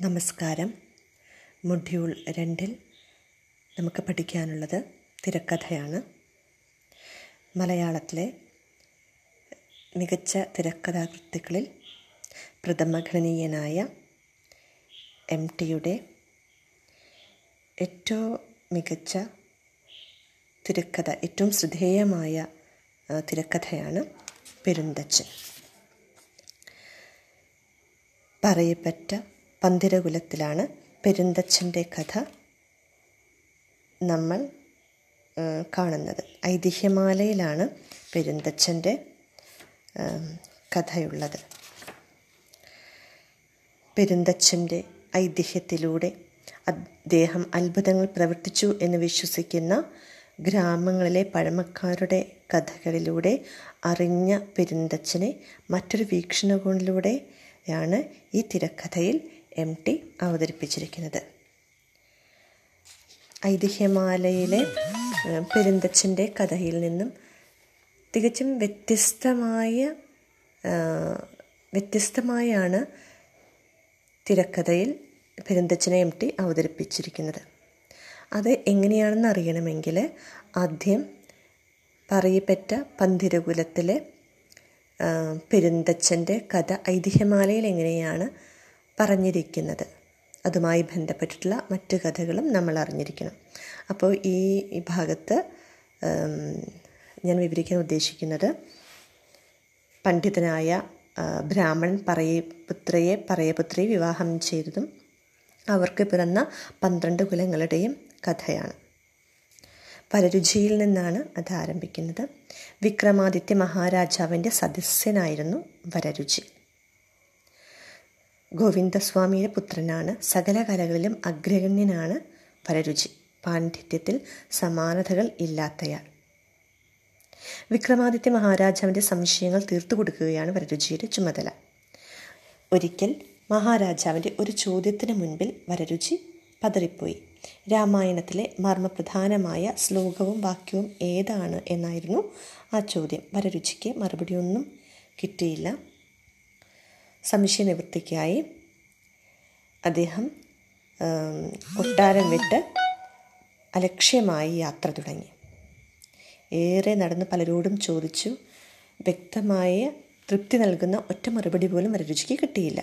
നമസ്കാരം. മൊഡ്യൂൾ രണ്ടിൽ നമുക്ക് പഠിക്കാനുള്ളത് തിരക്കഥയാണ്. മലയാളത്തിലെ മികച്ച തിരക്കഥാകൃത്തുക്കളിൽ പ്രഥമഗണനീയനായ എം ടിയുടെ ഏറ്റവും മികച്ച തിരക്കഥ ഏറ്റവും ശ്രദ്ധേയമായ തിരക്കഥയാണ് പെരുന്തച്ചൻ. പറയപ്പെട്ട പന്തിരകുലത്തിലാണ് പെരുന്തച്ഛന്റെ കഥ നമ്മൾ കാണുന്നത്. ഐതിഹ്യമാലയിലാണ് പെരുന്തച്ഛന്റെ കഥയുള്ളത്. പെരുന്തച്ഛന്റെ ഐതിഹ്യത്തിലൂടെ അദ്ദേഹം അത്ഭുതങ്ങൾ പ്രവർത്തിച്ചു എന്ന് വിശ്വസിക്കുന്ന ഗ്രാമങ്ങളിലെ പഴമക്കാരുടെ കഥകളിലൂടെ അറിഞ്ഞ പെരുന്തച്ഛനെ മറ്റൊരു വീക്ഷണകോണിലൂടെയാണ് ഈ തിരക്കഥയിൽ എം ടി അവതരിപ്പിച്ചിരിക്കുന്നത് ഐതിഹ്യമാലയിലെ പെരുന്തച്ഛന്റെ കഥയിൽ നിന്നും തികച്ചും വ്യത്യസ്തമായ വ്യത്യസ്തമായാണ് തിരക്കഥയിൽ പെരുന്തച്ഛനെ എം ടി അവതരിപ്പിച്ചിരിക്കുന്നത്. അത് എങ്ങനെയാണെന്ന് അറിയണമെങ്കിൽ ആദ്യം പറയപ്പെട്ട പന്തിരകുലത്തിലെ പെരുന്തച്ഛന്റെ കഥ ഐതിഹ്യമാലയിൽ എങ്ങനെയാണ് പറഞ്ഞിരിക്കുന്നത്. അതുമായി ബന്ധപ്പെട്ടിട്ടുള്ള മറ്റു കഥകളും നമ്മൾ അറിഞ്ഞിരിക്കണം. അപ്പോൾ ഈ ഭാഗത്ത് ഞാൻ വിവരിക്കാൻ ഉദ്ദേശിക്കുന്നത് പണ്ഡിതനായ ബ്രാഹ്മണൻ പറയപുത്രയെ പറയപുത്രിയെ വിവാഹം ചെയ്തതും അവർക്ക് പിറന്ന പന്ത്രണ്ട് കുലങ്ങളുടെയും കഥയാണ്. പരരുചിയിൽ നിന്നാണ് അത് ആരംഭിക്കുന്നത്. വിക്രമാദിത്യ മഹാരാജാവിന്റെ സദസ്യനായിരുന്നു വരരുചി. ഗോവിന്ദസ്വാമിയുടെ പുത്രനാണ്. സകല കലകളിലും അഗ്രഗണ്യനാണ് പരരുചി. പാണ്ഡിത്യത്തിൽ സമാനതകൾ ഇല്ലാത്തയാൾ. വിക്രമാദിത്യ മഹാരാജാവിന്റെ സംശയങ്ങൾ തീർത്തു കൊടുക്കുകയാണ് വരരുചിയുടെ ചുമതല. ഒരിക്കൽ മഹാരാജാവിന്റെ ഒരു ചോദ്യത്തിന് മുൻപിൽ വരരുചി പതറിപ്പോയി. രാമായണത്തിലെ മർമ്മപ്രധാനമായ ശ്ലോകവും വാക്യവും ഏതാണ് എന്നായിരുന്നു ആ ചോദ്യം. വരരുചിക്ക് മറുപടിയൊന്നും കിട്ടിയില്ല. സംശയ നിവൃത്തിക്കായി അദ്ദേഹം കൊട്ടാരം വിട്ട് അലക്ഷ്യമായി യാത്ര തുടങ്ങി. ഏറെ നടന്ന് പലരോടും ചോദിച്ചു വ്യക്തമായ തൃപ്തി നൽകുന്ന ഒറ്റ മറുപടി പോലും വരരുചിക്ക് കിട്ടിയില്ല.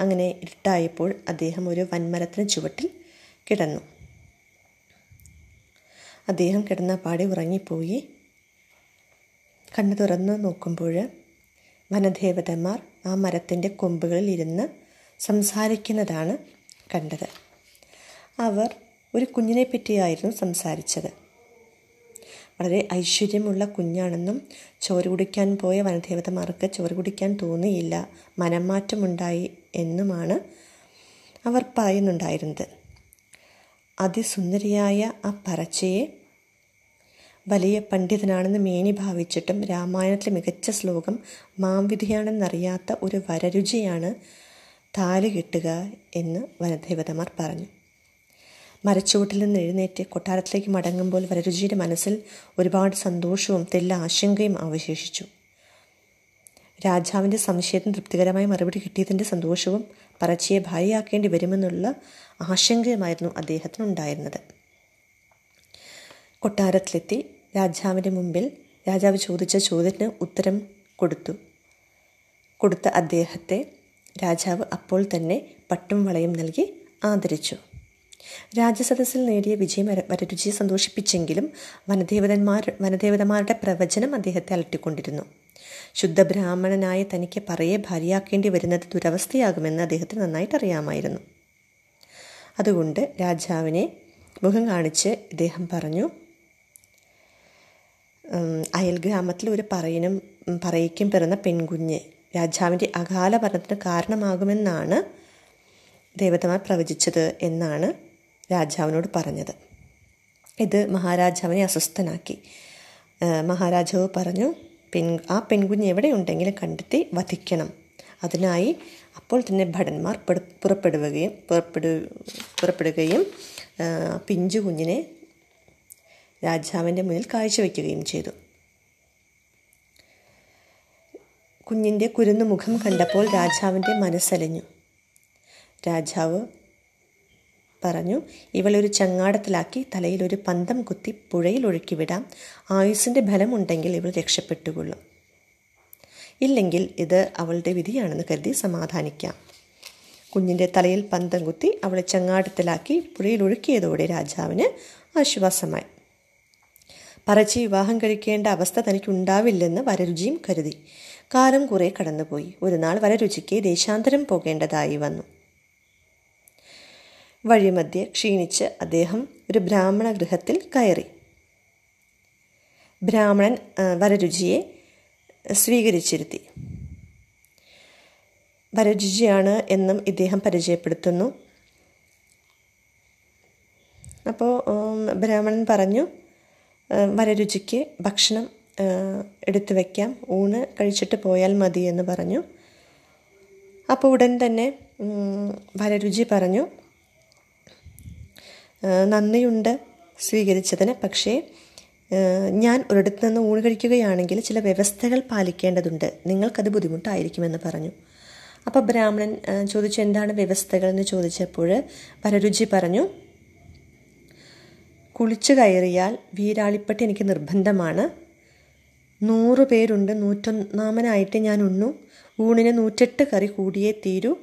അങ്ങനെ ഇരുട്ടായപ്പോൾ അദ്ദേഹം ഒരു വൻമരത്തിന് ചുവട്ടിൽ കിടന്നു. അദ്ദേഹം കിടന്ന പാടെ ഉറങ്ങിപ്പോയി. കണ്ണു തുറന്ന് നോക്കുമ്പോൾ വനദേവതന്മാർ ആ മരത്തിന്റെ കൊമ്പുകളിൽ ഇരുന്ന് സംസാരിക്കുന്നതാണ് കണ്ടത്. അവർ ഒരു കുഞ്ഞിനെ പറ്റിയായിരുന്നു സംസാരിച്ചത്. വളരെ ഐശ്വര്യമുള്ള കുഞ്ഞാണെന്നും ചോറ് കുടിക്കാൻ പോയ വനദേവതമാർക്ക് ചോറ് കുടിക്കാൻ തോന്നിയില്ല മനംമാറ്റമുണ്ടായി എന്നുമാണ് അവർ പറയുന്നുണ്ടായിരുന്നത്. അതിസുന്ദരിയായ ആ പറച്ചയെ വലിയ പണ്ഡിതനാണെന്ന് മേനി ഭാവിച്ചിട്ടും രാമായണത്തിലെ മികച്ച ശ്ലോകം മാംവിധിയാണെന്നറിയാത്ത ഒരു വരരുചിയാണ് താലി കിട്ടുക എന്ന് വനദേവതമാർ പറഞ്ഞു. മരച്ചുവട്ടിൽ നിന്ന് എഴുന്നേറ്റ് കൊട്ടാരത്തിലേക്ക് മടങ്ങുമ്പോൾ വരരുചിയുടെ മനസ്സിൽ ഒരുപാട് സന്തോഷവും തെല്ല ആശങ്കയും അവശേഷിച്ചു. രാജാവിന്റെ സംശയത്തിന് തൃപ്തികരമായ മറുപടി കിട്ടിയതിന്റെ സന്തോഷവും പറച്ചിയെ ഭാര്യയാക്കേണ്ടി വരുമെന്നുള്ള ആശങ്കയുമായിരുന്നു അദ്ദേഹത്തിനുണ്ടായിരുന്നത്. കൊട്ടാരത്തിലെത്തി രാജാവിന്റെ മുമ്പിൽ രാജാവ് ചോദിച്ച ചോദ്യത്തിന് ഉത്തരം കൊടുത്തു. കൊടുത്ത അദ്ദേഹത്തെ രാജാവ് അപ്പോൾ തന്നെ പട്ടും വളയും നൽകി ആദരിച്ചു. രാജസദസ്സിൽ നേടിയ വിജയം വര- വരരുചിയെ സന്തോഷിപ്പിച്ചെങ്കിലും വനദേവതന്മാർ വനദേവതമാരുടെ പ്രവചനം അദ്ദേഹത്തെ അലട്ടിക്കൊണ്ടിരുന്നു. ശുദ്ധ ബ്രാഹ്മണനായ തനിക്ക് പറയെ ഭാര്യയാക്കേണ്ടി വരുന്നത് ദുരവസ്ഥയാകുമെന്ന് അദ്ദേഹത്തിന് നന്നായിട്ട് അറിയാമായിരുന്നു. അതുകൊണ്ട് രാജാവിനെ മുഖം കാണിച്ച് ഇദ്ദേഹം പറഞ്ഞു അയൽ ഗ്രാമത്തിൽ ഒരു പറയനും പറയിക്കും പിറന്ന പെൺകുഞ്ഞ്. രാജാവിന്റെ അകാല ഭരണത്തിന് കാരണമാകുമെന്നാണ് ദേവതമാർ പ്രവചിച്ചത് എന്നാണ് രാജാവിനോട് പറഞ്ഞത്. ഇത് മഹാരാജാവിനെ അസ്വസ്ഥനാക്കി. മഹാരാജാവ് പറഞ്ഞു പെൺ ആ പെൺകുഞ്ഞ് എവിടെയുണ്ടെങ്കിലും കണ്ടെത്തി വധിക്കണം. അതിനായി അപ്പോൾ തന്നെ ഭടന്മാർ പുറ- പുറപ്പെടുകയും പുറപ്പെടു പുറപ്പെടുകയും പിഞ്ചു കുഞ്ഞിനെ രാജാവിന്റെ മുന്നിൽ കാഴ്ചവെക്കുകയും ചെയ്തു. കുഞ്ഞിന്റെ കുരുന്നു മുഖം കണ്ടപ്പോൾ രാജാവിന്റെ മനസ്സലിഞ്ഞു. രാജാവ് പറഞ്ഞു ഇവളൊരു ചങ്ങാടത്തിലാക്കി തലയിൽ ഒരു പന്തം കുത്തി പുഴയിൽ ഒഴുക്കി വിടാം ആയുസിന്റെ ഫലമുണ്ടെങ്കിൽ ഇവൾ രക്ഷപ്പെട്ടുകൊള്ളും. ഇല്ലെങ്കിൽ ഇത് അവളുടെ വിധിയാണെന്ന് കരുതി സമാധാനിക്കാം. കുഞ്ഞിന്റെ തലയിൽ പന്തം കുത്തി അവളെ ചങ്ങാടത്തിലാക്കി പുഴയിൽ ഒഴുക്കിയതോടെ രാജാവിന് ആശ്വാസമായി. പറച്ചി വിവാഹം കഴിക്കേണ്ട അവസ്ഥ തനിക്കുണ്ടാവില്ലെന്ന് വരരുചിയും കരുതി. കാലം കുറെ കടന്നുപോയി. ഒരു നാൾ വരരുചിക്ക് ദേശാന്തരം പോകേണ്ടതായി വന്നു. വഴിമധ്യെ ക്ഷീണിച്ച് അദ്ദേഹം ഒരു ബ്രാഹ്മണ ഗൃഹത്തിൽ കയറി. ബ്രാഹ്മണൻ വരരുചിയെ സ്വീകരിച്ചിരുത്തി. വരരുചിയാണ് എന്നും ഇദ്ദേഹം പരിചയപ്പെടുത്തുന്നു. അപ്പോൾ ബ്രാഹ്മണൻ പറഞ്ഞു വരരുചിക്ക് ഭക്ഷണം എടുത്തു വയ്ക്കാം ഊണ് കഴിച്ചിട്ട് പോയാൽ മതി എന്ന് പറഞ്ഞു. അപ്പോൾ ഉടൻ തന്നെ വരരുചി പറഞ്ഞു. നന്ദിയുണ്ട് സ്വീകരിച്ചതിന്. പക്ഷേ ഞാൻ ഒരിടത്ത് നിന്ന് ഊണ് കഴിക്കുകയാണെങ്കിൽ ചില വ്യവസ്ഥകൾ പാലിക്കേണ്ടതുണ്ട്. നിങ്ങൾക്കത് ബുദ്ധിമുട്ടായിരിക്കുമെന്ന് പറഞ്ഞു. അപ്പോൾ ബ്രാഹ്മണൻ ചോദിച്ചു എന്താണ് വ്യവസ്ഥകൾ എന്ന് ചോദിച്ചപ്പോൾ വരരുചി പറഞ്ഞു. കുളിച്ചു കയറിയാൽ വീരാളിപ്പട്ടി എനിക്ക് നിർബന്ധമാണ്. നൂറ് പേരുണ്ട് നൂറ്റൊന്നാമനായിട്ട് ഞാൻ ഉണ്ണു. ഊണിന് നൂറ്റെട്ട് കറി കൂടിയേ തീരൂ.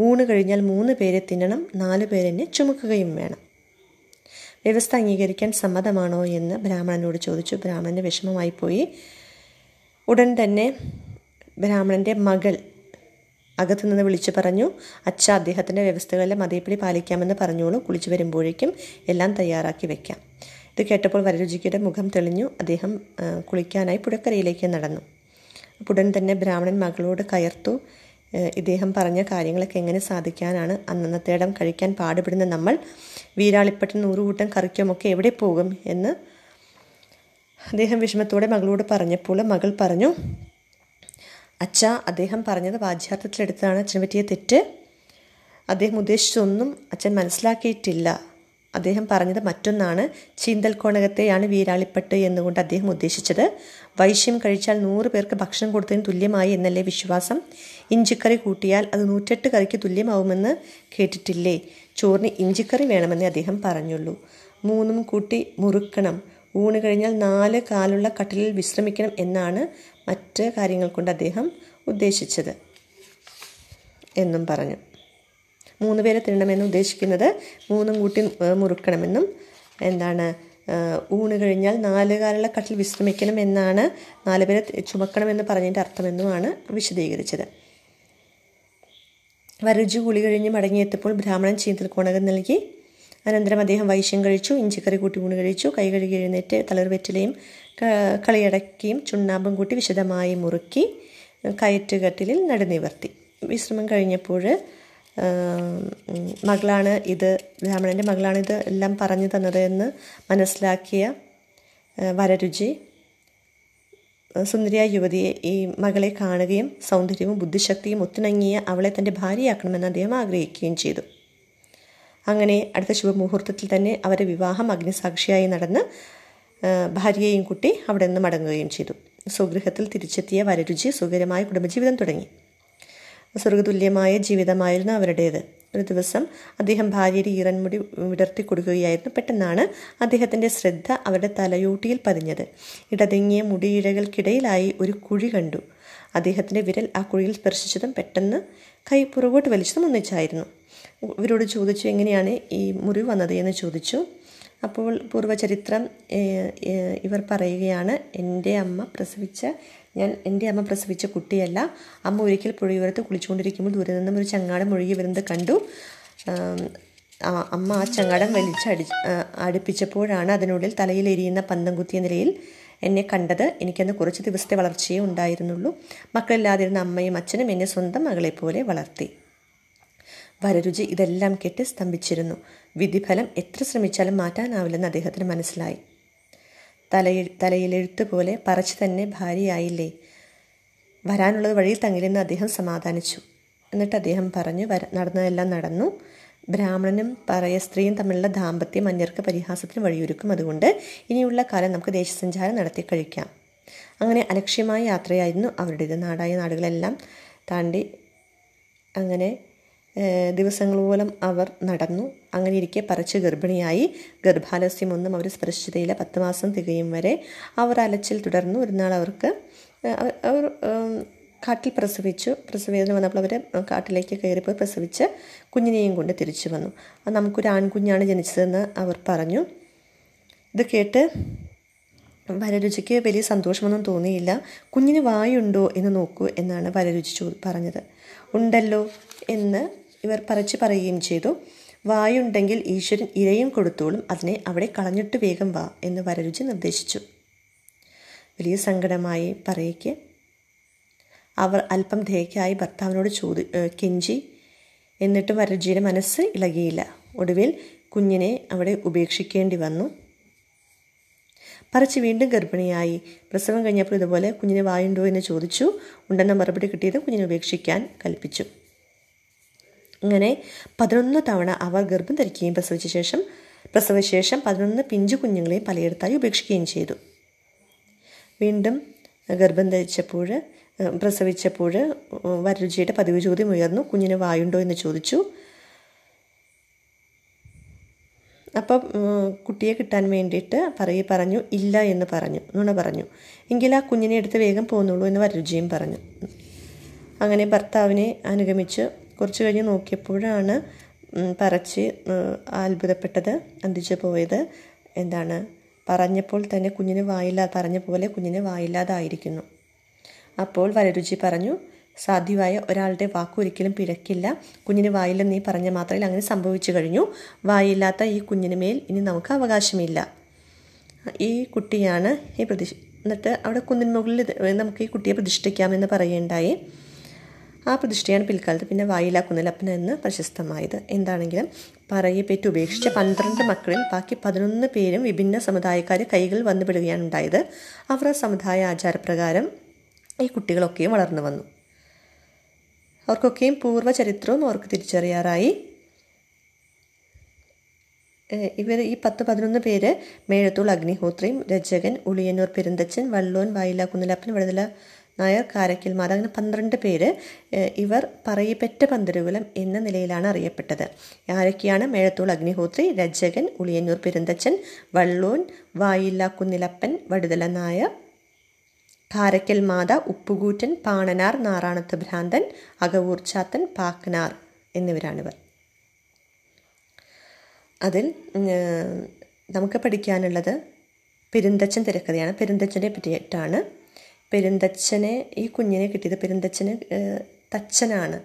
ഊണ് കഴിഞ്ഞാൽ മൂന്ന് പേരെ തിന്നണം നാല് പേരെന്നെ ചുമക്കുകയും വേണം. വ്യവസ്ഥ അംഗീകരിക്കാൻ സമ്മതമാണോ എന്ന് ബ്രാഹ്മണനോട് ചോദിച്ചു. ബ്രാഹ്മണന്റെ വിഷമമായി പോയി. ഉടൻ തന്നെ ബ്രാഹ്മണന്റെ മകൾ അകത്തു നിന്ന് വിളിച്ചു പറഞ്ഞു അച്ഛ അദ്ദേഹത്തിന്റെ വ്യവസ്ഥകളിലെ അതേപടി പാലിക്കാമെന്ന് പറഞ്ഞോളൂ കുളിച്ചു വരുമ്പോഴേക്കും എല്ലാം തയ്യാറാക്കി വെക്കാം. ഇത് കേട്ടപ്പോൾ വരരുചിക്കയുടെ മുഖം തെളിഞ്ഞു അദ്ദേഹം കുളിക്കാനായി പുഴക്കരയിലേക്ക് നടന്നു. ഉടൻ തന്നെ ബ്രാഹ്മണൻ മകളോട് കയർത്തു ഇദ്ദേഹം പറഞ്ഞ കാര്യങ്ങളൊക്കെ എങ്ങനെ സാധിക്കാനാണ് അന്നന്നത്തേടം കഴിക്കാൻ പാടുപെടുന്ന നമ്മൾ വീരാളിപ്പട്ടൻ നൂറുകൂട്ടം കറിക്കുമൊക്കെ എവിടെ പോകും എന്ന് അദ്ദേഹം വിഷമത്തോടെ മകളോട് പറഞ്ഞപ്പോൾ മകൾ പറഞ്ഞു അച്ഛ അദ്ദേഹം പറഞ്ഞത് വാജ്യാർത്ഥത്തിലെടുത്താണ് അച്ഛനെ പറ്റിയ തെറ്റ്. അദ്ദേഹം ഉദ്ദേശിച്ചൊന്നും അച്ഛൻ മനസ്സിലാക്കിയിട്ടില്ല. അദ്ദേഹം പറഞ്ഞത് മറ്റൊന്നാണ്. ചീന്തൽ കോണകത്തെയാണ് വീരാളിപ്പട്ട് എന്നുകൊണ്ട് അദ്ദേഹം ഉദ്ദേശിച്ചത്. വൈശ്യം കഴിച്ചാൽ നൂറ് പേർക്ക് ഭക്ഷണം കൊടുത്തതിന് തുല്യമായി എന്നല്ലേ വിശ്വാസം? ഇഞ്ചിക്കറി കൂട്ടിയാൽ അത് നൂറ്റെട്ട് കറിക്ക് തുല്യമാവുമെന്ന് കേട്ടിട്ടില്ലേ? ചോറിന് ഇഞ്ചിക്കറി വേണമെന്നേ അദ്ദേഹം പറഞ്ഞുള്ളൂ. മൂന്നും കൂട്ടി മുറുക്കണം. ഊണ് കഴിഞ്ഞാൽ നാല് കാലുള്ള കട്ടിലിൽ വിശ്രമിക്കണം എന്നാണ് മറ്റ് കാര്യങ്ങൾ കൊണ്ട് അദ്ദേഹം ഉദ്ദേശിച്ചത് എന്നും പറഞ്ഞു. മൂന്ന് പേരെ തിന്നണമെന്ന് ഉദ്ദേശിക്കുന്നത് മൂന്നും കൂട്ടി മുറുക്കണമെന്നും എന്താണ് ഊണ് കഴിഞ്ഞാൽ നാല് കാലുള്ള കട്ടിൽ വിശ്രമിക്കണം എന്നാണ് നാല് പേരെ ചുമക്കണമെന്ന് പറഞ്ഞതിന്റെ അർത്ഥമെന്നുമാണ് വിശദീകരിച്ചത്. വരജു കുളി കഴിഞ്ഞ് മടങ്ങിയെത്തപ്പോൾ ബ്രാഹ്മണൻ ചീന്തൽ കോണകം നൽകി അനന്തരം അദ്ദേഹം വൈശ്യം കഴിച്ചു ഇഞ്ചിക്കറി കൂട്ടി ഊണ് കഴിച്ചു കൈ കഴുകി എഴുന്നേറ്റ് തളിർവെറ്റിലയും കളിയടക്കിയും ചുണ്ണാമ്പും കൂട്ടി വിശദമായി മുറുക്കി കയറ്റുകട്ടിലിൽ നടുനിവർത്തി. വിശ്രമം കഴിഞ്ഞപ്പോൾ മകളാണ് ഇത് ബ്രാഹ്മണന്റെ മകളാണ് ഇത് എല്ലാം പറഞ്ഞു തന്നത് എന്ന് മനസ്സിലാക്കിയ വരരുചി സുന്ദരിയായ യുവതിയെ ഈ മകളെ കാണുകയും സൗന്ദര്യവും ബുദ്ധിശക്തിയും ഒത്തിണങ്ങിയ അവളെ തന്റെ ഭാര്യയാക്കണമെന്ന് അദ്ദേഹം ആഗ്രഹിക്കുകയും ചെയ്തു. അങ്ങനെ അടുത്ത ശുഭമുഹൂർത്തത്തിൽ തന്നെ അവരുടെ വിവാഹം അഗ്നിസാക്ഷിയായി നടന്ന് ഭാര്യയെയും കുട്ടി അവിടെ നിന്ന് മടങ്ങുകയും ചെയ്തു. സ്വഗൃഹത്തിൽ തിരിച്ചെത്തിയ വരരുചി സുഖകരമായ കുടുംബജീവിതം തുടങ്ങി. സ്വർഗതുല്യമായ ജീവിതമായിരുന്നു അവരുടേത്. ഒരു ദിവസം അദ്ദേഹം ഭാര്യയുടെ ഈറൻമുടി വിടർത്തി കൊടുക്കുകയായിരുന്നു. പെട്ടെന്നാണ് അദ്ദേഹത്തിന്റെ ശ്രദ്ധ അവരുടെ തലയൂട്ടിയിൽ പതിഞ്ഞത്. ഇടതിങ്ങിയ മുടിയിഴകൾക്കിടയിലായി ഒരു കുഴി കണ്ടു. അദ്ദേഹത്തിന്റെ വിരൽ ആ കുഴിയിൽ സ്പർശിച്ചതും പെട്ടെന്ന് കൈ പുറകോട്ട് വലിച്ചതും ഒന്നിച്ചായിരുന്നു. ഇവരോട് ചോദിച്ചു എങ്ങനെയാണ് ഈ മുറി വന്നത്? എന്ന് ചോദിച്ചു. അപ്പോൾ പൂർവചരിത്രം ഇവർ പറയുകയാണ് എന്റെ അമ്മ പ്രസവിച്ച ഞാൻ എന്റെ അമ്മ പ്രസവിച്ച കുട്ടിയല്ല. അമ്മ ഒരിക്കൽ പുഴയോരത്ത് കുളിച്ചുകൊണ്ടിരിക്കുമ്പോൾ ദൂരെ നിന്നും ഒരു ചങ്ങാടം ഒഴുകി വരുന്നത് കണ്ടു. അമ്മ ആ ചങ്ങാടം വലിച്ചടി അടുപ്പിച്ചപ്പോഴാണ് അതിനുള്ളിൽ തലയിൽ എരിയുന്ന പന്തം കുത്തിയ നിലയിൽ എന്നെ കണ്ടത്. എനിക്കന്ന് കുറച്ച് ദിവസത്തെ വളർച്ചയേ ഉണ്ടായിരുന്നുള്ളൂ. മക്കളില്ലാതിരുന്ന അമ്മയും അച്ഛനും എന്നെ സ്വന്തം മകളെപ്പോലെ പോലെ വളർത്തി. വരരുചി ഇതെല്ലാം കേട്ട് സ്തംഭിച്ചിരുന്നു. വിധിഫലം എത്ര ശ്രമിച്ചാലും മാറ്റാനാവില്ലെന്ന് അദ്ദേഹത്തിന് മനസ്സിലായി. തലയിൽ തലയിലെഴുത്ത് പോലെ പറച്ച് തന്നെ ഭാര്യയായില്ലേ? വരാനുള്ളത് വഴിയിൽ തങ്ങില്ലെന്ന് അദ്ദേഹം സമാധാനിച്ചു. എന്നിട്ട് അദ്ദേഹം പറഞ്ഞു വര നടന്നതെല്ലാം നടന്നു. ബ്രാഹ്മണനും പറയ സ്ത്രീയും തമ്മിലുള്ള ദാമ്പത്യം അന്യർക്ക് പരിഹാസത്തിന് വഴിയൊരുക്കും. അതുകൊണ്ട് ഇനിയുള്ള കാലം നമുക്ക് ദേശസഞ്ചാരം നടത്തി കഴിക്കാം. അങ്ങനെ അലക്ഷ്യമായ യാത്രയായിരുന്നു അവരുടേത്. നാടായ നാടുകളെല്ലാം താണ്ടി അങ്ങനെ ദിവസങ്ങളോളം അവർ നടന്നു. അങ്ങനെ ഇരിക്കെ പറച്ച് ഗർഭിണിയായി. ഗർഭാലസ്യമൊന്നും അവർ സ്പർശിച്ചതയില്ല പത്ത് മാസം തികയും വരെ അവർ അലച്ചിൽ തുടർന്നു. ഒരു നാൾ അവർക്ക് അവർ കാട്ടിൽ പ്രസവിച്ചു. പ്രസവേദന വന്നപ്പോൾ അവർ കാട്ടിലേക്ക് കയറിപ്പോയി. പ്രസവിച്ച് കുഞ്ഞിനെയും കൊണ്ട് തിരിച്ചു വന്നു. അത് നമുക്കൊരു ആൺകുഞ്ഞാണ് ജനിച്ചതെന്ന് അവർ പറഞ്ഞു. ഇത് കേട്ട് വരരുചിക്ക് വലിയ സന്തോഷമൊന്നും തോന്നിയില്ല. കുഞ്ഞിന് വായുണ്ടോ എന്ന് നോക്കൂ എന്നാണ് വരരുചി പറഞ്ഞത്. ഉണ്ടല്ലോ എന്ന് ഇവർ പറിച്ച് പറയുകയും ചെയ്തു. വായുണ്ടെങ്കിൽ ഈശ്വരൻ ഇരയും കൊടുത്തോളും. അതിനെ അവിടെ കളഞ്ഞിട്ട് വേഗം വാ എന്ന് വരരുചി നിർദ്ദേശിച്ചു. വലിയ സങ്കടമായി പറയിക്ക് അവർ അല്പം ദയക്കായി ഭർത്താവിനോട് ചോദി കെഞ്ചി എന്നിട്ടും വരരുചിയുടെ മനസ്സ് ഇളകിയില്ല. ഒടുവിൽ കുഞ്ഞിനെ അവിടെ ഉപേക്ഷിക്കേണ്ടി വന്നു. പറിച്ച് വീണ്ടും ഗർഭിണിയായി. പ്രസവം കഴിഞ്ഞപ്പോൾ ഇതുപോലെ കുഞ്ഞിന് വായുണ്ടോ എന്ന് ചോദിച്ചു. ഉണ്ടെന്ന മറുപടി കിട്ടിയത് കുഞ്ഞിനെ ഉപേക്ഷിക്കാൻ കൽപ്പിച്ചു. അങ്ങനെ പതിനൊന്ന് തവണ അവർ ഗർഭം ധരിക്കുകയും പ്രസവിച്ച ശേഷം പ്രസവശേഷം പതിനൊന്ന് പിഞ്ചു കുഞ്ഞുങ്ങളെയും പലയിടത്തായി ഉപേക്ഷിക്കുകയും ചെയ്തു. വീണ്ടും ഗർഭം ധരിച്ചപ്പോൾ പ്രസവിച്ചപ്പോൾ വരരുചിയുടെ പതിവ് ചോദ്യം ഉയർന്നു. കുഞ്ഞിന് വായുണ്ടോ എന്ന് ചോദിച്ചു. അപ്പം കുട്ടിയെ കിട്ടാൻ വേണ്ടിയിട്ട് പറയി പറഞ്ഞു ഇല്ല എന്ന് പറഞ്ഞു നുണ പറഞ്ഞു. എങ്കിൽ ആ കുഞ്ഞിനെ എടുത്ത് വേഗം പോന്നുള്ളൂ എന്ന് വരരുചിയും പറഞ്ഞു. അങ്ങനെ ഭർത്താവിനെ അനുഗമിച്ച് കുറച്ച് കഴിഞ്ഞ് നോക്കിയപ്പോഴാണ് പറച്ച് അത്ഭുതപ്പെട്ടത് അന്തിച്ചു പോയത്. എന്താണ്? പറഞ്ഞപ്പോൾ തന്നെ കുഞ്ഞിന് വായില്ലാ പറഞ്ഞ പോലെ കുഞ്ഞിന് വായില്ലാതായിരിക്കുന്നു. അപ്പോൾ വരരുചി പറഞ്ഞു സാധ്യമായ ഒരാളുടെ വാക്കൊരിക്കലും പിഴക്കില്ല. കുഞ്ഞിന് വായില്ലെന്ന് നീ പറഞ്ഞ മാത്രമേ അങ്ങനെ സംഭവിച്ചു കഴിഞ്ഞു. വായില്ലാത്ത ഈ കുഞ്ഞിന് മേൽ ഇനി നമുക്ക് അവകാശമില്ല. ഈ കുട്ടിയാണ് ഈ പ്രതിഷ്ഠ എന്നിട്ട് അവിടെ കുന്നിന് മുകളിൽ നമുക്ക് ഈ കുട്ടിയെ പ്രതിഷ്ഠിക്കാമെന്ന് പറയുകയുണ്ടായി. ആ പ്രതിഷ്ഠയാണ് പിൽക്കാലത്ത് പിന്നെ വായില കുന്നലപ്പൻ എന്ന് പ്രശസ്തമായത്. എന്താണെങ്കിലും പറയെ പേറ്റ് ഉപേക്ഷിച്ച പന്ത്രണ്ട് മക്കളിൽ ബാക്കി പതിനൊന്ന് പേരും വിഭിന്ന സമുദായക്കാർ കൈകൾ വന്നുപെടുകയാണ് ഉണ്ടായത്. അവരുടെ സമുദായ ആചാരപ്രകാരം ഈ കുട്ടികളൊക്കെയും വളർന്നു വന്നു. അവർക്കൊക്കെയും പൂർവ ചരിത്രവും അവർക്ക് തിരിച്ചറിയാറായി. ഇവർ ഈ പത്ത് പതിനൊന്ന് പേര് മേഴത്തൂൾ അഗ്നിഹോത്രിയും രചകൻ ഉളിയന്നൂർ പെരുന്തച്ചൻ വള്ളോൻ വായില കുന്നലപ്പൻ വഴുതല നായർ കാരക്കിൽ മാത അങ്ങനെ പന്ത്രണ്ട് പേര് ഇവർ പറയപ്പെട്ട പന്തരുകുലം എന്ന നിലയിലാണ് അറിയപ്പെട്ടത്. ആരൊക്കെയാണ്? മേഴത്തൂൾ അഗ്നിഹോത്രി രജകൻ ഉളിയന്നൂർ പെരുന്തച്ചൻ വള്ളൂൻ വായില്ല കുന്നിലപ്പൻ വടുതല നായർ കാരക്കൽ മാത ഉപ്പുകൂറ്റൻ പാണനാർ നാറാണത്ത് ഭ്രാന്തൻ അകവൂർച്ചാത്തൻ പാക്കനാർ എന്നിവരാണിവർ. അതിൽ നമുക്ക് പഠിക്കാനുള്ളത് പെരുന്തച്ചൻ തിരക്കഥയാണ്. പെരുന്തച്ചനെ പറ്റിയിട്ടാണ്. പെരുന്തച്ഛനെ ഈ കുഞ്ഞിനെ കിട്ടിയത് പെരുന്തച്ഛന് തച്ചനാണ്.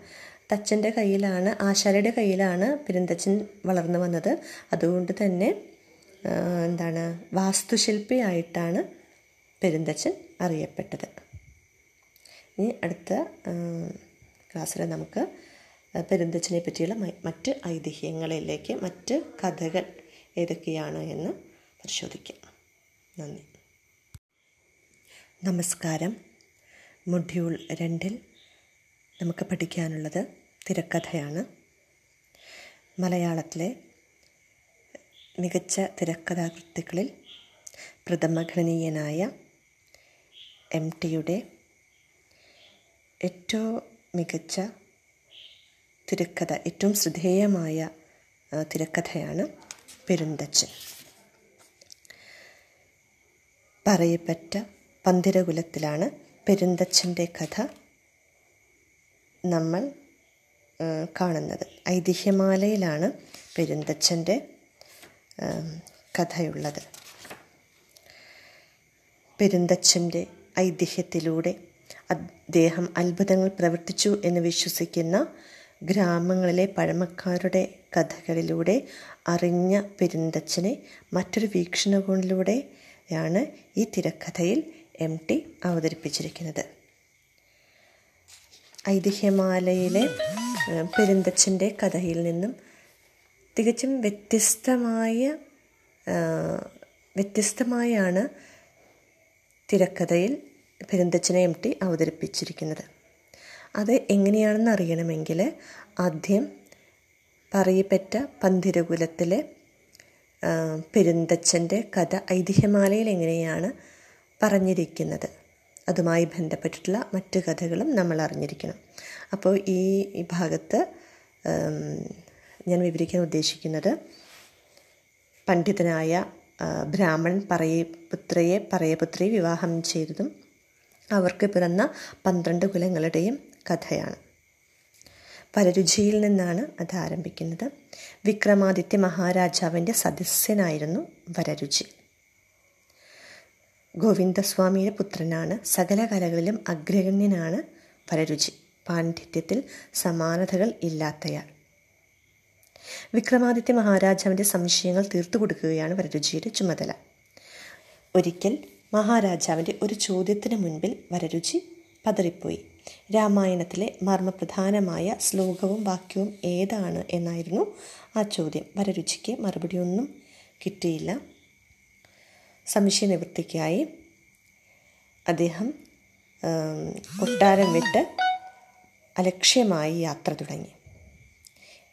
തച്ചന്റെ കയ്യിലാണ് ആശാരയുടെ കയ്യിലാണ് പെരുന്തച്ഛൻ വളർന്നു വന്നത്. അതുകൊണ്ട് തന്നെ എന്താണ് വാസ്തുശില്പിയായിട്ടാണ് പെരുന്തച്ഛൻ അറിയപ്പെട്ടത്. ഇനി അടുത്ത ക്ലാസ്സിൽ നമുക്ക് പെരുന്തച്ഛനെ പറ്റിയുള്ള മറ്റ് ഐതിഹ്യങ്ങളിലേക്ക് മറ്റ് കഥകൾ ഏതൊക്കെയാണ് എന്ന് പരിശോധിക്കാം. നന്ദി. നമസ്കാരം. മൊഡ്യൂൾ രണ്ടിൽ നമുക്ക് പഠിക്കാനുള്ളത് തിരക്കഥയാണ്. മലയാളത്തിലെ മികച്ച തിരക്കഥാകൃത്തുക്കളിൽ പ്രഥമഗണനീയനായ എം ടിയുടെ ഏറ്റവും മികച്ച തിരക്കഥ ഏറ്റവും ശ്രദ്ധേയമായ തിരക്കഥയാണ് പെരുന്തച്ചൻ പറയപ്പെട്ട പന്തിരകുലത്തിലാണ് പെരുന്തച്ഛന്റെ കഥ നമ്മൾ കാണുന്നത്. ഐതിഹ്യമാലയിലാണ് പെരുന്തച്ഛന്റെ കഥയുള്ളത്. പെരുന്തച്ഛന്റെ ഐതിഹ്യത്തിലൂടെ അദ്ദേഹം അത്ഭുതങ്ങൾ പ്രവർത്തിച്ചു എന്ന് വിശ്വസിക്കുന്ന ഗ്രാമങ്ങളിലെ പഴമക്കാരുടെ കഥകളിലൂടെ അറിഞ്ഞ പെരുന്തച്ഛനെ മറ്റൊരു വീക്ഷണകോണിലൂടെയാണ് ഈ തിരക്കഥയിൽ എം ടി അവതരിപ്പിച്ചിരിക്കുന്നത് ഐതിഹ്യമാലയിലെ പെരുന്തച്ഛന്റെ കഥയിൽ നിന്നും തികച്ചും വ്യത്യസ്തമായ വ്യത്യസ്തമായാണ് തിരക്കഥയിൽ പെരുന്തച്ഛനെ എം ടി അവതരിപ്പിച്ചിരിക്കുന്നത്. അത് എങ്ങനെയാണെന്ന് അറിയണമെങ്കിൽ ആദ്യം പറയപ്പെട്ട പന്തിരകുലത്തിലെ പെരുന്തച്ഛന്റെ കഥ ഐതിഹ്യമാലയിൽ എങ്ങനെയാണ് പറഞ്ഞിരിക്കുന്നത്. അതുമായി ബന്ധപ്പെട്ടിട്ടുള്ള മറ്റു കഥകളും നമ്മൾ അറിഞ്ഞിരിക്കണം. അപ്പോൾ ഈ ഭാഗത്ത് ഞാൻ വിവരിക്കാൻ ഉദ്ദേശിക്കുന്നത് പണ്ഡിതനായ ബ്രാഹ്മണൻ പറയപുത്രയെ പറയപുത്രി വിവാഹം ചെയ്തതും അവർക്ക് പിറന്ന പന്ത്രണ്ട് കുലങ്ങളുടെയും കഥയാണ്. പരരുചിയിൽ നിന്നാണ് അത് ആരംഭിക്കുന്നത്. വിക്രമാദിത്യ മഹാരാജാവിന്റെ സദസ്യനായിരുന്നു വരരുചി. ഗോവിന്ദസ്വാമിയുടെ പുത്രനാണ്. സകല കലകളിലും അഗ്രഗണ്യനാണ് പരരുചി. പാണ്ഡിത്യത്തിൽ സമാനതകൾ ഇല്ലാത്തയാൾ. വിക്രമാദിത്യ മഹാരാജാവിന്റെ സംശയങ്ങൾ തീർത്തു കൊടുക്കുകയാണ് വരരുചിയുടെ ചുമതല. ഒരിക്കൽ മഹാരാജാവിന്റെ ഒരു ചോദ്യത്തിന് മുൻപിൽ വരരുചി പതറിപ്പോയി. രാമായണത്തിലെ മർമ്മപ്രധാനമായ ശ്ലോകവും വാക്യവും ഏതാണ് എന്നായിരുന്നു ആ ചോദ്യം. വരരുചിക്ക് മറുപടിയൊന്നും കിട്ടിയില്ല. സംശയ നിവൃത്തിക്കായി അദ്ദേഹം കൊട്ടാരം വിട്ട് അലക്ഷ്യമായി യാത്ര തുടങ്ങി.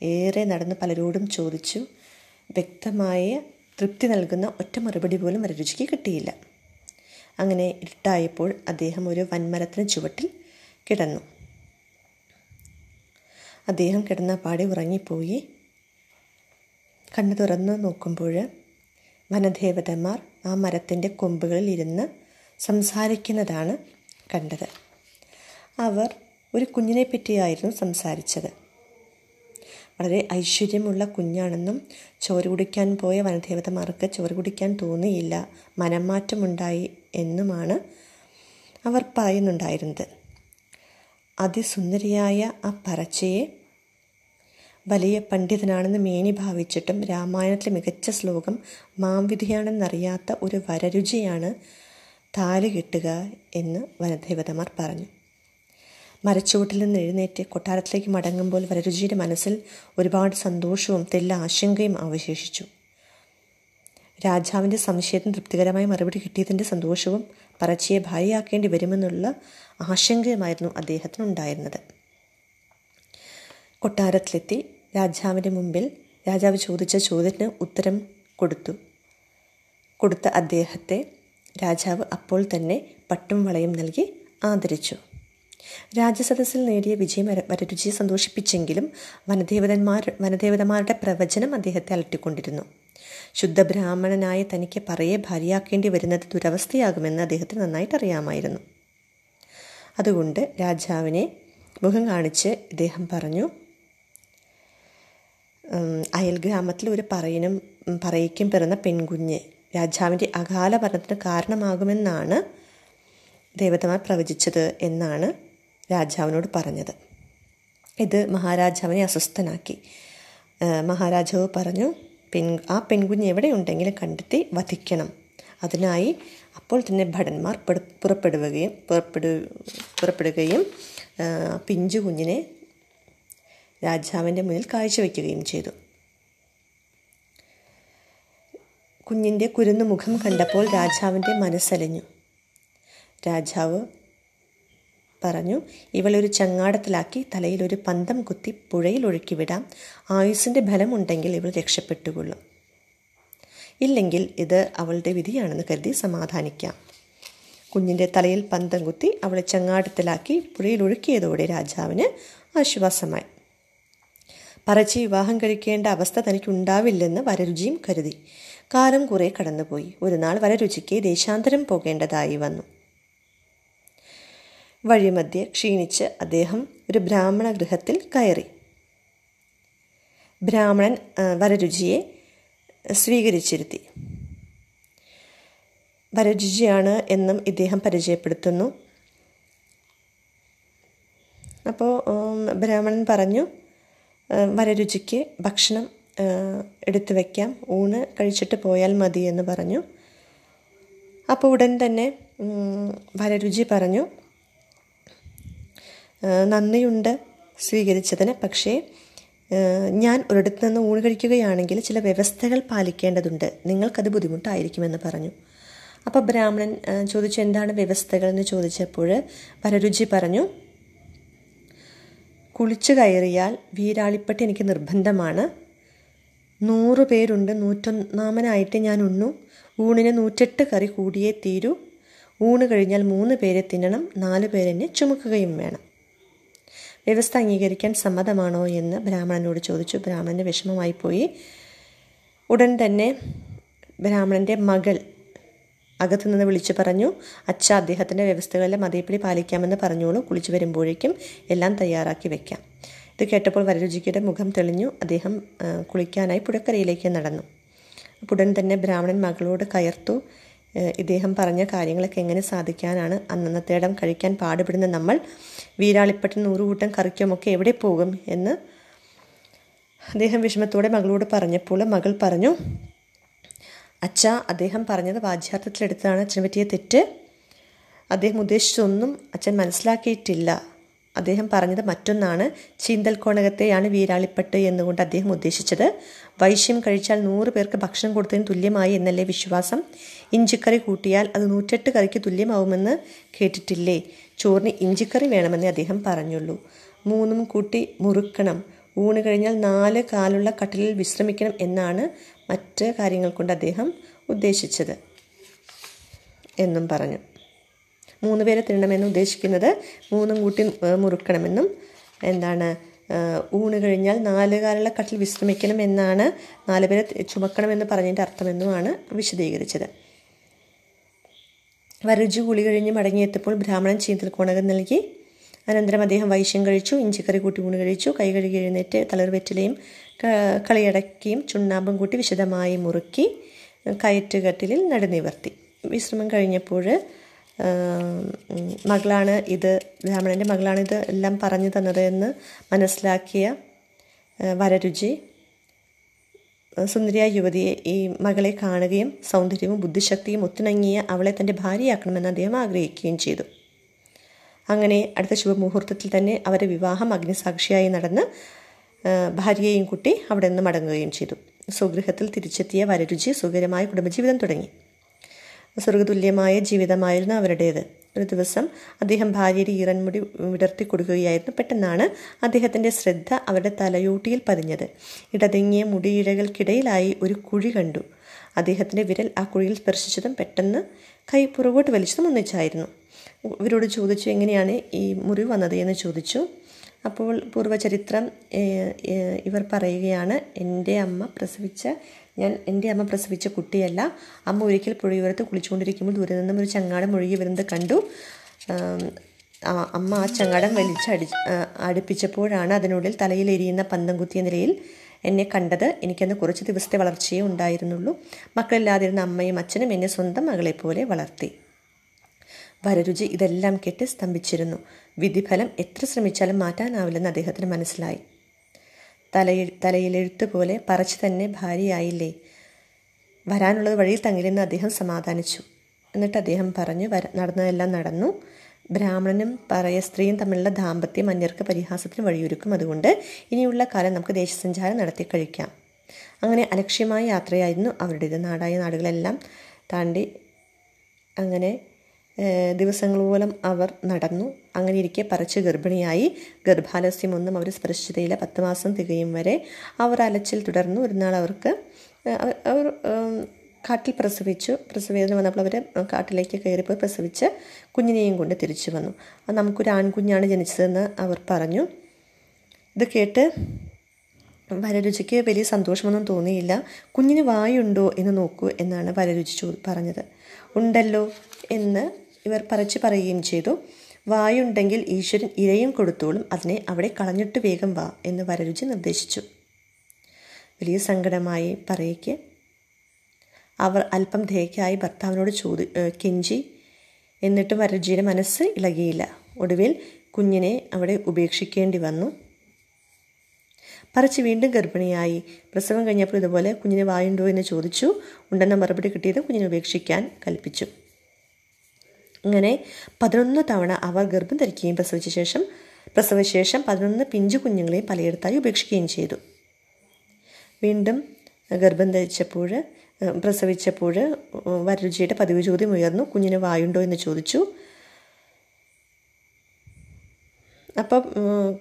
ഏറെ നടന്ന് പലരോടും ചോദിച്ചു വ്യക്തമായ തൃപ്തി നൽകുന്ന ഒറ്റ മറുപടി പോലും വരരുചിക്ക് കിട്ടിയില്ല. അങ്ങനെ ഇരുട്ടായപ്പോൾ അദ്ദേഹം ഒരു വൻമരത്തിന് ചുവട്ടിൽ കിടന്നു. അദ്ദേഹം കിടന്ന പാടി ഉറങ്ങിപ്പോയി. കണ്ണു തുറന്ന് നോക്കുമ്പോൾ വനദേവതമാർ ആ മരത്തിന്റെ കൊമ്പുകളിൽ ഇരുന്ന് സംസാരിക്കുന്നതാണ് കണ്ടത്. അവർ ഒരു കുഞ്ഞിനെ പറ്റിയായിരുന്നു സംസാരിച്ചത്. വളരെ ഐശ്വര്യമുള്ള കുഞ്ഞാണെന്നും ചോറ് കുടിക്കാൻ പോയ വനദേവതമാർക്ക് ചോറ് കുടിക്കാൻ തോന്നിയില്ല മനംമാറ്റമുണ്ടായി എന്നുമാണ് അവർ പറയുന്നുണ്ടായിരുന്നത്. അതിസുന്ദരിയായ ആ പറച്ചയെ വലിയ പണ്ഡിതനാണെന്ന് മേനി ഭാവിച്ചിട്ടും രാമായണത്തിലെ മികച്ച ശ്ലോകം മാംവിധിയാണെന്നറിയാത്ത ഒരു വരരുചിയാണ് താലി കിട്ടുക എന്ന് വനദേവതമാർ പറഞ്ഞു. മരച്ചുവട്ടിൽ നിന്ന് എഴുന്നേറ്റ് കൊട്ടാരത്തിലേക്ക് മടങ്ങുമ്പോൾ വരരുചിയുടെ മനസ്സിൽ ഒരുപാട് സന്തോഷവും തെല്ല ആശങ്കയും അവശേഷിച്ചു. രാജാവിന്റെ സംശയത്തിന് തൃപ്തികരമായ മറുപടി കിട്ടിയതിന്റെ സന്തോഷവും പറച്ചിയെ ഭാര്യയാക്കേണ്ടി വരുമെന്നുള്ള ആശങ്കയുമായിരുന്നു അദ്ദേഹത്തിനുണ്ടായിരുന്നത്. കൊട്ടാരത്തിലെത്തി രാജാവിന്റെ മുമ്പിൽ രാജാവ് ചോദിച്ച ചോദ്യത്തിന് ഉത്തരം കൊടുത്തു. കൊടുത്ത അദ്ദേഹത്തെ രാജാവ് അപ്പോൾ തന്നെ പട്ടും വളയും നൽകി ആദരിച്ചു. രാജസദസ്സിൽ നേടിയ വിജയം വരരുചിയെ സന്തോഷിപ്പിച്ചെങ്കിലും വനദേവതന്മാർ വനദേവതമാരുടെ പ്രവചനം അദ്ദേഹത്തെ അലട്ടിക്കൊണ്ടിരുന്നു. ശുദ്ധ ബ്രാഹ്മണനായ തനിക്ക് പറയെ ഭാര്യയാക്കേണ്ടി വരുന്നത് ദുരവസ്ഥയാകുമെന്ന് അദ്ദേഹത്തിന് നന്നായിട്ട് അറിയാമായിരുന്നു. അതുകൊണ്ട് രാജാവിനെ മുഖം കാണിച്ച് ഇദ്ദേഹം പറഞ്ഞു അയൽ ഒരു പറയനും പറയിക്കും പിറന്ന പെൺകുഞ്ഞ്. രാജാവിന്റെ അകാല മരണത്തിന് കാരണമാകുമെന്നാണ് ദേവതമാർ പ്രവചിച്ചത് എന്നാണ് രാജാവിനോട് പറഞ്ഞത്. ഇത് മഹാരാജാവിനെ അസ്വസ്ഥനാക്കി. മഹാരാജാവ് പറഞ്ഞു പെൺ ആ പെൺകുഞ്ഞ് എവിടെയുണ്ടെങ്കിലും കണ്ടെത്തി വധിക്കണം. അതിനായി അപ്പോൾ തന്നെ ഭടന്മാർ പുറപ്പെടുകയും പുറപ്പെടു പുറപ്പെടുകയും പിഞ്ചു കുഞ്ഞിനെ രാജാവിന്റെ മുന്നിൽ കാഴ്ചവെക്കുകയും ചെയ്തു. കുഞ്ഞിന്റെ കുരുന്നു മുഖം കണ്ടപ്പോൾ രാജാവിന്റെ മനസ്സലിഞ്ഞു. രാജാവ് പറഞ്ഞു ഇവളൊരു ചങ്ങാടത്തിലാക്കി തലയിൽ ഒരു പന്തം കുത്തി പുഴയിൽ ഒഴുക്കി വിടാം ആയുസിന്റെ ഫലമുണ്ടെങ്കിൽ ഇവൾ രക്ഷപ്പെട്ടുകൊള്ളും. ഇല്ലെങ്കിൽ ഇത് അവളുടെ വിധിയാണെന്ന് കരുതി സമാധാനിക്കാം. കുഞ്ഞിന്റെ തലയിൽ പന്തം കുത്തി അവളെ ചങ്ങാടത്തിലാക്കി പുഴയിൽ ഒഴുക്കിയതോടെ രാജാവിന് ആശ്വാസമായി. പറച്ചി വിവാഹം കഴിക്കേണ്ട അവസ്ഥ തനിക്കുണ്ടാവില്ലെന്ന് വരരുചിയും കരുതി. കാലം കുറെ കടന്നുപോയി. ഒരു നാൾ വരരുചിക്ക് ദേശാന്തരം പോകേണ്ടതായി വന്നു. വഴിമധ്യെ ക്ഷീണിച്ച് അദ്ദേഹം ഒരു ബ്രാഹ്മണ ഗൃഹത്തിൽ കയറി. ബ്രാഹ്മണൻ വരരുചിയെ സ്വീകരിച്ചിരുത്തി. വരരുചിയാണ് എന്നും ഇദ്ദേഹം പരിചയപ്പെടുത്തുന്നു. അപ്പോൾ ബ്രാഹ്മണൻ പറഞ്ഞു വരരുചിക്ക് ഭക്ഷണം എടുത്തു വയ്ക്കാം ഊണ് കഴിച്ചിട്ട് പോയാൽ മതി എന്ന് പറഞ്ഞു. അപ്പോൾ ഉടൻ തന്നെ വരരുചി പറഞ്ഞു. നന്ദിയുണ്ട് സ്വീകരിച്ചതിന്. പക്ഷേ ഞാൻ ഒരിടത്ത് നിന്ന് ഊണ് കഴിക്കുകയാണെങ്കിൽ ചില വ്യവസ്ഥകൾ പാലിക്കേണ്ടതുണ്ട്. നിങ്ങൾക്കത് ബുദ്ധിമുട്ടായിരിക്കുമെന്ന് പറഞ്ഞു. അപ്പോൾ ബ്രാഹ്മണൻ ചോദിച്ചു എന്താണ് വ്യവസ്ഥകൾ എന്ന് ചോദിച്ചപ്പോൾ വരരുചി പറഞ്ഞു. കുളിച്ചു കയറിയാൽ വീരാളിപ്പട്ട് എനിക്ക് നിർബന്ധമാണ്. നൂറ് പേരുണ്ട് നൂറ്റൊന്നാമനായിട്ട് ഞാൻ ഉണ്ണു. ഊണിന് നൂറ്റെട്ട് കറി കൂടിയേ തീരൂ. ഊണ് കഴിഞ്ഞാൽ മൂന്ന് പേരെ തിന്നണം നാല് പേരെന്നെ ചുമക്കുകയും വേണം. വ്യവസ്ഥ അംഗീകരിക്കാൻ സമ്മതമാണോ എന്ന് ബ്രാഹ്മണനോട് ചോദിച്ചു. ബ്രാഹ്മണന്റെ വിഷമമായി പോയി. ഉടൻ തന്നെ ബ്രാഹ്മണന്റെ മകൾ അകത്തു നിന്ന് വിളിച്ചു പറഞ്ഞു അച്ഛ അദ്ദേഹത്തിന്റെ വ്യവസ്ഥകളിലെ അതേപടി പാലിക്കാമെന്ന് പറഞ്ഞോളൂ കുളിച്ചു വരുമ്പോഴേക്കും എല്ലാം തയ്യാറാക്കി വെക്കാം. ഇത് കേട്ടപ്പോൾ വരരുചിക്കയുടെ മുഖം തെളിഞ്ഞു അദ്ദേഹം കുളിക്കാനായി പുഴക്കരയിലേക്ക് നടന്നു. ഉടൻ തന്നെ ബ്രാഹ്മണൻ മകളോട് കയർത്തു ഇദ്ദേഹം പറഞ്ഞ കാര്യങ്ങളൊക്കെ എങ്ങനെ സാധിക്കാനാണ് അന്നന്നത്തേടം കഴിക്കാൻ പാടുപെടുന്ന നമ്മൾ വീരാളിപ്പട്ടൻ നൂറുകൂട്ടം കറിക്കുമൊക്കെ എവിടെ പോകും എന്ന് അദ്ദേഹം വിഷമത്തോടെ മകളോട് പറഞ്ഞപ്പോൾ മകൾ പറഞ്ഞു അച്ഛ അദ്ദേഹം പറഞ്ഞത് വാജ്യാർത്ഥത്തിലെടുത്താണ് അച്ഛനെ പറ്റിയ തെറ്റ്. അദ്ദേഹം ഉദ്ദേശിച്ചൊന്നും അച്ഛൻ മനസ്സിലാക്കിയിട്ടില്ല. അദ്ദേഹം പറഞ്ഞത് മറ്റൊന്നാണ്. ചീന്തൽ കോണകത്തെയാണ് വീരാളിപ്പട്ട് എന്നുകൊണ്ട് അദ്ദേഹം ഉദ്ദേശിച്ചത്. വൈശ്യം കഴിച്ചാൽ നൂറ് പേർക്ക് ഭക്ഷണം കൊടുത്തതിന് തുല്യമായി എന്നല്ലേ വിശ്വാസം? ഇഞ്ചിക്കറി കൂട്ടിയാൽ അത് നൂറ്റെട്ട് കറിക്ക് തുല്യമാവുമെന്ന് കേട്ടിട്ടില്ലേ? ചോറിന് ഇഞ്ചിക്കറി വേണമെന്നേ അദ്ദേഹം പറഞ്ഞുള്ളൂ. മൂന്നും കൂട്ടി മുറുക്കണം. ഊണ് കഴിഞ്ഞാൽ നാല് കാലുള്ള കട്ടിലിൽ വിശ്രമിക്കണം എന്നാണ് മറ്റ് കാര്യങ്ങൾ കൊണ്ട് അദ്ദേഹം ഉദ്ദേശിച്ചത് എന്നും പറഞ്ഞു. മൂന്ന് പേരെ തിന്നണമെന്ന് ഉദ്ദേശിക്കുന്നത് മൂന്നും കൂട്ടി മുറുക്കണമെന്നും എന്താണ് ഊണ് കഴിഞ്ഞാൽ നാല് കാലുള്ള കട്ടിൽ വിശ്രമിക്കണം എന്നാണ് നാല് പേരെ തി- ചുമക്കണമെന്ന് പറഞ്ഞതിന്റെ അർത്ഥമെന്നുമാണ് വിശദീകരിച്ചത്. വരജു കുളി കഴിഞ്ഞ് മടങ്ങിയെത്തപ്പോൾ ബ്രാഹ്മണൻ ചീന്തൽ കോണകം നൽകി അനന്തരം അദ്ദേഹം വൈശ്യം കഴിച്ചു ഇഞ്ചിക്കറി കൂട്ടി ഊണ് കഴിച്ചു കൈ കഴുകി എഴുന്നേറ്റ് തളിർവെറ്റിലയും കളിയടക്കിയും ചുണ്ണാമ്പും കൂട്ടി വിശദമായി മുറുക്കി കയറ്റുകട്ടിലിൽ നടുനിവർത്തി വിശ്രമം കഴിഞ്ഞപ്പോൾ മകളാണ് ഇത് ബ്രാഹ്മണന്റെ മകളാണ് ഇത് എല്ലാം പറഞ്ഞു തന്നത് എന്ന് മനസ്സിലാക്കിയ വരരുചി സുന്ദരിയായ യുവതിയെ ഈ മകളെ കാണുകയും സൗന്ദര്യവും ബുദ്ധിശക്തിയും ഒത്തിണങ്ങിയ അവളെ തന്റെ ഭാര്യയാക്കണമെന്ന് അദ്ദേഹം ആഗ്രഹിക്കുകയും ചെയ്തു. അങ്ങനെ അടുത്ത ശുഭമുഹൂർത്തത്തിൽ തന്നെ അവരുടെ വിവാഹം അഗ്നിസാക്ഷിയായി നടന്ന് ഭാര്യയെയും കുട്ടി അവിടെ നിന്ന് മടങ്ങുകയും ചെയ്തു. സ്വഗൃഹത്തിൽ തിരിച്ചെത്തിയ വരരുചി സുഖകരമായ കുടുംബജീവിതം തുടങ്ങി. സ്വർഗതുല്യമായ ജീവിതമായിരുന്നു അവരുടേത്. ഒരു ദിവസം അദ്ദേഹം ഭാര്യയുടെ ഈറൻമുടി വിടർത്തി കൊടുക്കുകയായിരുന്നു. പെട്ടെന്നാണ് അദ്ദേഹത്തിന്റെ ശ്രദ്ധ അവരുടെ തലയൂട്ടിയിൽ പതിഞ്ഞത്. ഇടതിങ്ങിയ മുടിയിഴകൾക്കിടയിലായി ഒരു കുഴി കണ്ടു. അദ്ദേഹത്തിന്റെ വിരൽ ആ കുഴിയിൽ സ്പർശിച്ചതും പെട്ടെന്ന് കൈ പുറകോട്ട് വലിച്ചതും ഒന്നിച്ചായിരുന്നു. ഇവരോട് ചോദിച്ചു എങ്ങനെയാണ് ഈ മുറി വന്നത്? എന്ന് ചോദിച്ചു. അപ്പോൾ പൂർവചരിത്രം ഇവർ പറയുകയാണ് എന്റെ അമ്മ പ്രസവിച്ച ഞാൻ എന്റെ അമ്മ പ്രസവിച്ച കുട്ടിയല്ല. അമ്മ ഒരിക്കൽ പുഴയോരത്ത് കുളിച്ചുകൊണ്ടിരിക്കുമ്പോൾ ദൂരെ നിന്നും ഒരു ചങ്ങാടം ഒഴുകി വരുന്നത് കണ്ടു. അമ്മ ആ ചങ്ങാടം വലിച്ചടി അടി അടുപ്പിച്ചപ്പോഴാണ് അതിനുള്ളിൽ തലയിൽ എരിയുന്ന പന്തം കുത്തിയ നിലയിൽ എന്നെ കണ്ടത്. എനിക്കന്ന് കുറച്ച് ദിവസത്തെ വളർച്ചയേ ഉണ്ടായിരുന്നുള്ളൂ. മക്കളില്ലാതിരുന്ന അമ്മയും അച്ഛനും എന്നെ സ്വന്തം മകളെപ്പോലെ വളർത്തി. വരരുചി ഇതെല്ലാം കേട്ട് സ്തംഭിച്ചിരുന്നു. വിധിഫലം എത്ര ശ്രമിച്ചാലും മാറ്റാനാവില്ലെന്ന് അദ്ദേഹത്തിന് മനസ്സിലായി. തലയിൽ തലയിലെഴുത്ത് പോലെ പറച്ച് തന്നെ ഭാര്യയായില്ലേ? വരാനുള്ളത് വഴിയിൽ തങ്ങില്ലെന്ന് അദ്ദേഹം സമാധാനിച്ചു. എന്നിട്ട് അദ്ദേഹം പറഞ്ഞു വര നടന്നതെല്ലാം നടന്നു. ബ്രാഹ്മണനും പറയ സ്ത്രീയും തമ്മിലുള്ള ദാമ്പത്യം അന്യർക്ക് പരിഹാസത്തിന് വഴിയൊരുക്കും. അതുകൊണ്ട് ഇനിയുള്ള കാലം നമുക്ക് ദേശസഞ്ചാരം നടത്തി കഴിക്കാം. അങ്ങനെ അലക്ഷ്യമായ യാത്രയായിരുന്നു അവരുടേത്. നാടായ നാടുകളെല്ലാം താണ്ടി അങ്ങനെ ദിവസങ്ങളോളം അവർ നടന്നു. അങ്ങനെ ഇരിക്കെ പറിച്ച് ഗർഭിണിയായി ഗർഭാലസ്യമൊന്നും അവർ സ്പർശിച്ചതയില്ല പത്ത് മാസം തികയും വരെ അവർ അലച്ചിൽ തുടർന്നു. ഒരു നാൾ അവർക്ക് അവർ കാട്ടിൽ പ്രസവിച്ചു. പ്രസവേദന വന്നപ്പോൾ അവർ കാട്ടിലേക്ക് കയറിപ്പോയി പ്രസവിച്ച് കുഞ്ഞിനെയും കൊണ്ട് തിരിച്ചു വന്നു. അത് നമുക്കൊരു ആൺകുഞ്ഞാണ് ജനിച്ചതെന്ന് അവർ പറഞ്ഞു. ഇത് കേട്ട് വരരുചിക്ക് വലിയ സന്തോഷമൊന്നും തോന്നിയില്ല. കുഞ്ഞിന് വായുണ്ടോ എന്ന് നോക്കൂ എന്നാണ് വരരുചി പറഞ്ഞത്. ഉണ്ടല്ലോ എന്ന് ഇവർ പറിച്ച് പറയുകയും ചെയ്തു. വായുണ്ടെങ്കിൽ ഈശ്വരൻ ഇരയും കൊടുത്തോളും. അതിനെ അവിടെ കളഞ്ഞിട്ട് വേഗം വാ എന്ന് വരരുചി നിർദ്ദേശിച്ചു. വലിയ സങ്കടമായി പറയ്ക്ക് അവർ അല്പം ധേക്കായി ഭർത്താവിനോട് ചോദി കെഞ്ചി എന്നിട്ടും വരരുചിയുടെ മനസ്സ് ഇളകിയില്ല. ഒടുവിൽ കുഞ്ഞിനെ അവിടെ ഉപേക്ഷിക്കേണ്ടി വന്നു. പറിച്ച് വീണ്ടും ഗർഭിണിയായി. പ്രസവം കഴിഞ്ഞപ്പോൾ ഇതുപോലെ കുഞ്ഞിന് വായുണ്ടോ എന്ന് ചോദിച്ചു. ഉണ്ടെന്ന മറുപടി കിട്ടിയത് കുഞ്ഞിനെ ഉപേക്ഷിക്കാൻ കൽപ്പിച്ചു. അങ്ങനെ പതിനൊന്ന് തവണ അവർ ഗർഭം ധരിക്കുകയും പ്രസവിച്ച ശേഷം പ്രസവശേഷം പതിനൊന്ന് പിഞ്ചു കുഞ്ഞുങ്ങളെയും പലയിടത്തായി ഉപേക്ഷിക്കുകയും ചെയ്തു. വീണ്ടും ഗർഭം ധരിച്ചപ്പോൾ പ്രസവിച്ചപ്പോൾ വരരുചിയുടെ പതിവ് ചോദ്യം ഉയർന്നു. കുഞ്ഞിന് വായുണ്ടോ എന്ന് ചോദിച്ചു. അപ്പം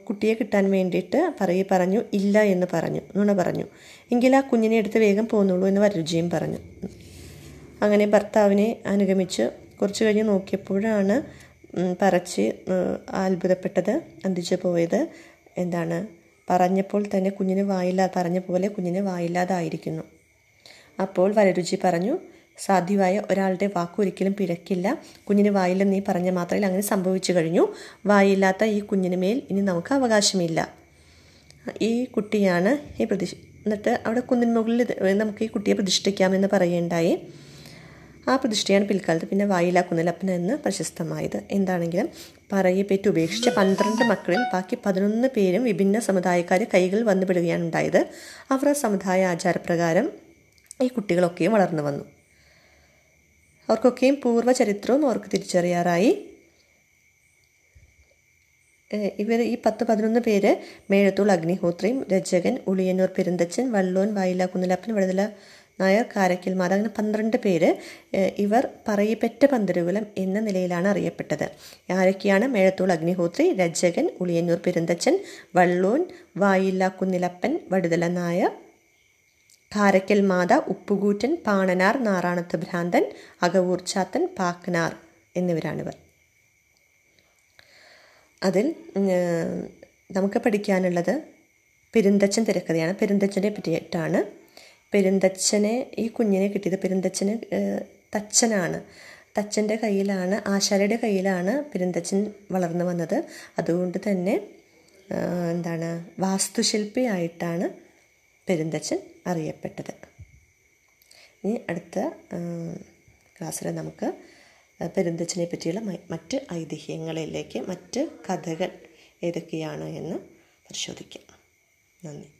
കുട്ടിയെ കിട്ടാൻ വേണ്ടിയിട്ട് പറയി പറഞ്ഞു ഇല്ല എന്ന് പറഞ്ഞു നുണ പറഞ്ഞു. എങ്കിൽ ആ കുഞ്ഞിനെ എടുത്ത് വേഗം പോകുന്നുള്ളൂ എന്ന് വരരുചിയും പറഞ്ഞു. അങ്ങനെ ഭർത്താവിനെ അനുഗമിച്ച് കുറച്ച് കഴിഞ്ഞ് നോക്കിയപ്പോഴാണ് പറച്ച് അത്ഭുതപ്പെട്ടത് അന്തിച്ചു പോയത്. എന്താണ്? പറഞ്ഞപ്പോൾ തന്നെ കുഞ്ഞിന് വായില്ലാ പറഞ്ഞ പോലെ കുഞ്ഞിന് വായില്ലാതായിരിക്കുന്നു. അപ്പോൾ വരരുചി പറഞ്ഞു സാധ്യമായ ഒരാളുടെ വാക്കൊരിക്കലും പിഴക്കില്ല. കുഞ്ഞിന് വായില്ലെന്ന് നീ പറഞ്ഞ മാത്രമേ അങ്ങനെ സംഭവിച്ചു കഴിഞ്ഞു. വായില്ലാത്ത ഈ കുഞ്ഞിന് മേൽ ഇനി നമുക്ക് അവകാശമില്ല. ഈ കുട്ടിയാണ് ഈ പ്രതിഷ്ഠ എന്നിട്ട് അവിടെ കുന്നിൻ മുകളിൽ നമുക്ക് ഈ കുട്ടിയെ പ്രതിഷ്ഠിക്കാമെന്ന് പറയുകയുണ്ടായി. ആ പ്രതിഷ്ഠയാണ് പിൽക്കാലത്ത് പിന്നെ വായില കുന്നലപ്പൻ എന്ന് പ്രശസ്തമായത്. എന്താണെങ്കിലും പറയെ പേറ്റ് ഉപേക്ഷിച്ച പന്ത്രണ്ട് മക്കളിൽ ബാക്കി പതിനൊന്ന് പേരും വിഭിന്ന സമുദായക്കാർ കൈകൾ വന്നുപെടുകയാണ് ഉണ്ടായത്. അവർ സമുദായ ആചാരപ്രകാരം ഈ കുട്ടികളൊക്കെയും വളർന്നു വന്നു. അവർക്കൊക്കെയും പൂർവ ചരിത്രവും അവർക്ക് തിരിച്ചറിയാറായി. ഇവർ ഈ പത്ത് പതിനൊന്ന് പേര് മേഴത്തൂൾ അഗ്നിഹോത്രിയും രചകൻ ഉളിയന്നൂർ പെരുന്തച്ചൻ വള്ളോൻ വായില കുന്നലപ്പൻ വഴുതല നായർ കാരക്കിൽ മാത അങ്ങനെ പന്ത്രണ്ട് പേര് ഇവർ പറയപ്പെട്ട പന്തരുകുലം എന്ന നിലയിലാണ് അറിയപ്പെട്ടത്. ആരൊക്കെയാണ്? മേഴത്തൂൾ അഗ്നിഹോത്രി രജകൻ ഉളിയന്നൂർ പെരുന്തച്ചൻ വള്ളൂൻ വായില്ല കുന്നിലപ്പൻ വടുതല നായർ കാരക്കൽ മാത ഉപ്പുകൂറ്റൻ പാണനാർ നാറാണത്ത് ഭ്രാന്തൻ അകവൂർച്ചാത്തൻ പാക്കനാർ എന്നിവരാണിവർ. അതിൽ നമുക്ക് പഠിക്കാനുള്ളത് പെരുന്തച്ചൻ തിരക്കഥയാണ്. പെരുന്തച്ചനെ പറ്റിയിട്ടാണ്. പെരുന്തച്ചനെ ഈ കുഞ്ഞിനെ കിട്ടിയത് പെരുന്തച്ഛന് തച്ചനാണ്. തച്ചന്റെ കയ്യിലാണ് ആശാരയുടെ കയ്യിലാണ് പെരുന്തച്ഛൻ വളർന്നു വന്നത്. അതുകൊണ്ട് തന്നെ എന്താണ് വാസ്തുശില്പിയായിട്ടാണ് പെരുന്തച്ഛൻ അറിയപ്പെട്ടത്. ഇനി അടുത്ത ക്ലാസ്സിൽ നമുക്ക് പെരുന്തച്ഛനെ പറ്റിയുള്ള മറ്റ് ഐതിഹ്യങ്ങളിലേക്ക് മറ്റ് കഥകൾ ഏതൊക്കെയാണ് എന്ന് പരിശോധിക്കാം. നന്ദി.